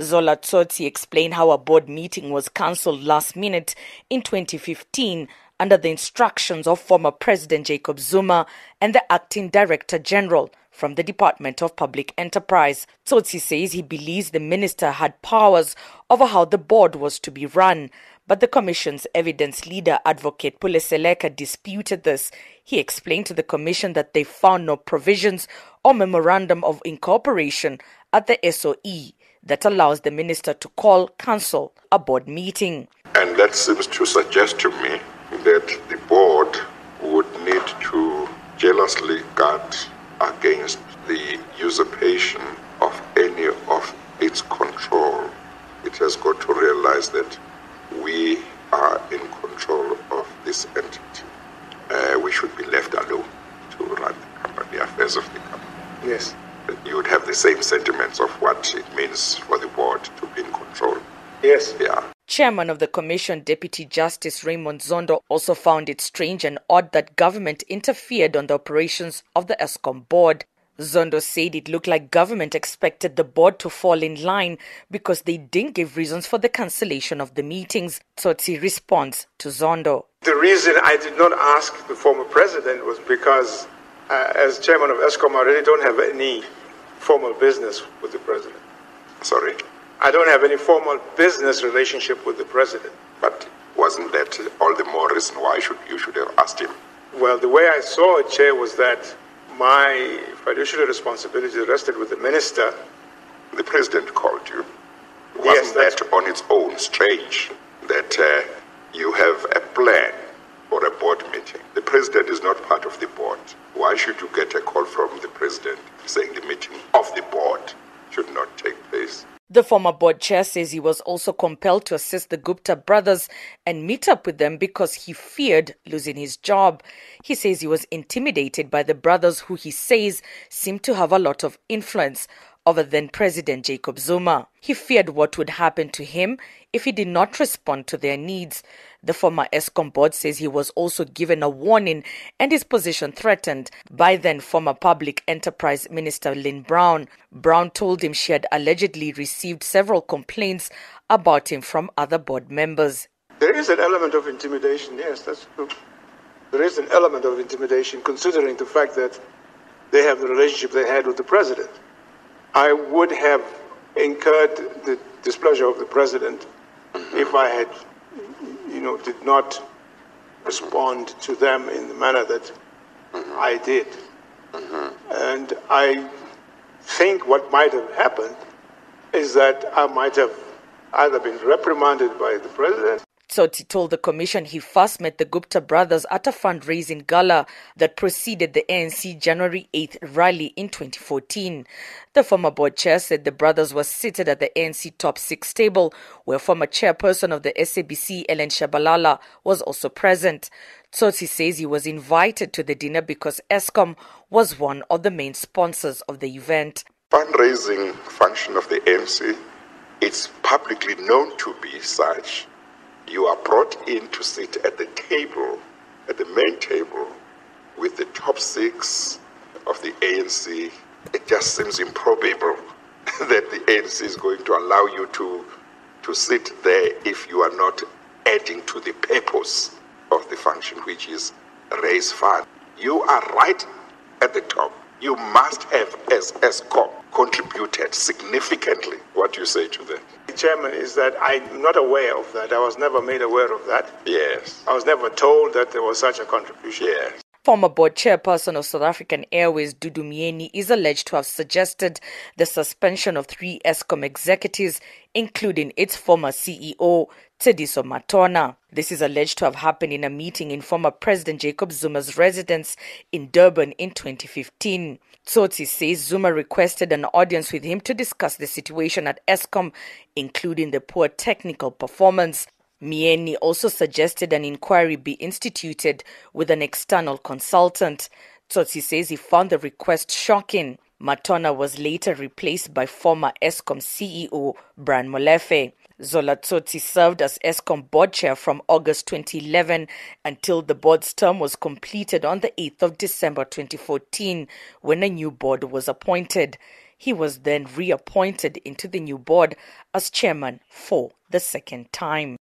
Zola Tsotsi explained how a board meeting was cancelled last minute in 2015 under the instructions of former President Jacob Zuma and the acting Director General from the Department of Public Enterprise. Tsotsi says he believes the minister had powers over how the board was to be run, but the Commission's evidence leader, Advocate Pule Seleka, disputed this. He explained to the Commission that they found no provisions or memorandum of incorporation at the SOE that allows the minister to call, cancel a board meeting. And that seems to suggest to me that the board would need to jealously guard against the usurpation of any of its control. It has got to realize that we are in control of this entity. Uh, we should be left alone to run the company, affairs of the. Yes. You would have the same sentiments of what it means for the board to be in control. Yes. Yeah. Chairman of the Commission, Deputy Justice Raymond Zondo, also found it strange and odd that government interfered on the operations of the Eskom board. Zondo said it looked like government expected the board to fall in line because they didn't give reasons for the cancellation of the meetings. Tsotsi responds to Zondo. The reason I did not ask the former president was because, uh, as chairman of Eskom, I really don't have any formal business with the president. Sorry. I don't have any formal business relationship with the president. But wasn't that all the more reason why should, you should have asked him? Well, the way I saw it, Chair, was that my fiduciary responsibility rested with the minister. The president called you. Wasn't that on its own strange that uh, you have a plan for a board meeting? The president is not part of the board. Why should you get a call from the president saying the meeting of the board should not take place? The former board chair says he was also compelled to assist the Gupta brothers and meet up with them because he feared losing his job. He says he was intimidated by the brothers, who he says seem to have a lot of influence over then President Jacob Zuma. He feared what would happen to him if he did not respond to their needs. The former Eskom board says he was also given a warning and his position threatened by then former Public Enterprise Minister Lynne Brown. Brown told him she had allegedly received several complaints about him from other board members. There is an element of intimidation, yes, that's true. There is an element of intimidation considering the fact that they have the relationship they had with the president. I would have incurred the displeasure of the president if I had, you know, did not respond to them in the manner that I did. And I think what might have happened is that I might have either been reprimanded by the president Tsotsi told the commission he first met the Gupta brothers at a fundraising gala that preceded the ANC January 8th rally in 2014. The former board chair said the brothers were seated at the ANC top six table, where former chairperson of the SABC, Ellen Tshabalala, was also present. Tsotsi says he was invited to the dinner because Eskom was one of the main sponsors of the event. Fundraising function of the ANC, it's publicly known to be such you are brought in to sit at the table, at the main table, with the top six of the ANC. It just seems improbable that the ANC is going to allow you to, to sit there if you are not adding to the purpose of the function, which is raise funds. You are right at the top. You must have, as Eskom, contributed significantly. What do you say to that? Chairman, is that I'm not aware of that. I was never made aware of that. Yes. I was never told that there was such a contribution. Yes. Former board chairperson of South African Airways, Dudu Myeni, is alleged to have suggested the suspension of three Eskom executives, including its former CEO, Tshediso Matona. This is alleged to have happened in a meeting in former President Jacob Zuma's residence in Durban in 2015. Tsotsi says Zuma requested an audience with him to discuss the situation at Eskom, including the poor technical performance. Myeni also suggested an inquiry be instituted with an external consultant. Tsotsi says he found the request shocking. Matona was later replaced by former Eskom CEO Brian Molefe. Zola Tsotsi served as Eskom board chair from August 2011 until the board's term was completed on the 8th of December 2014 when a new board was appointed. He was then reappointed into the new board as chairman for the second time.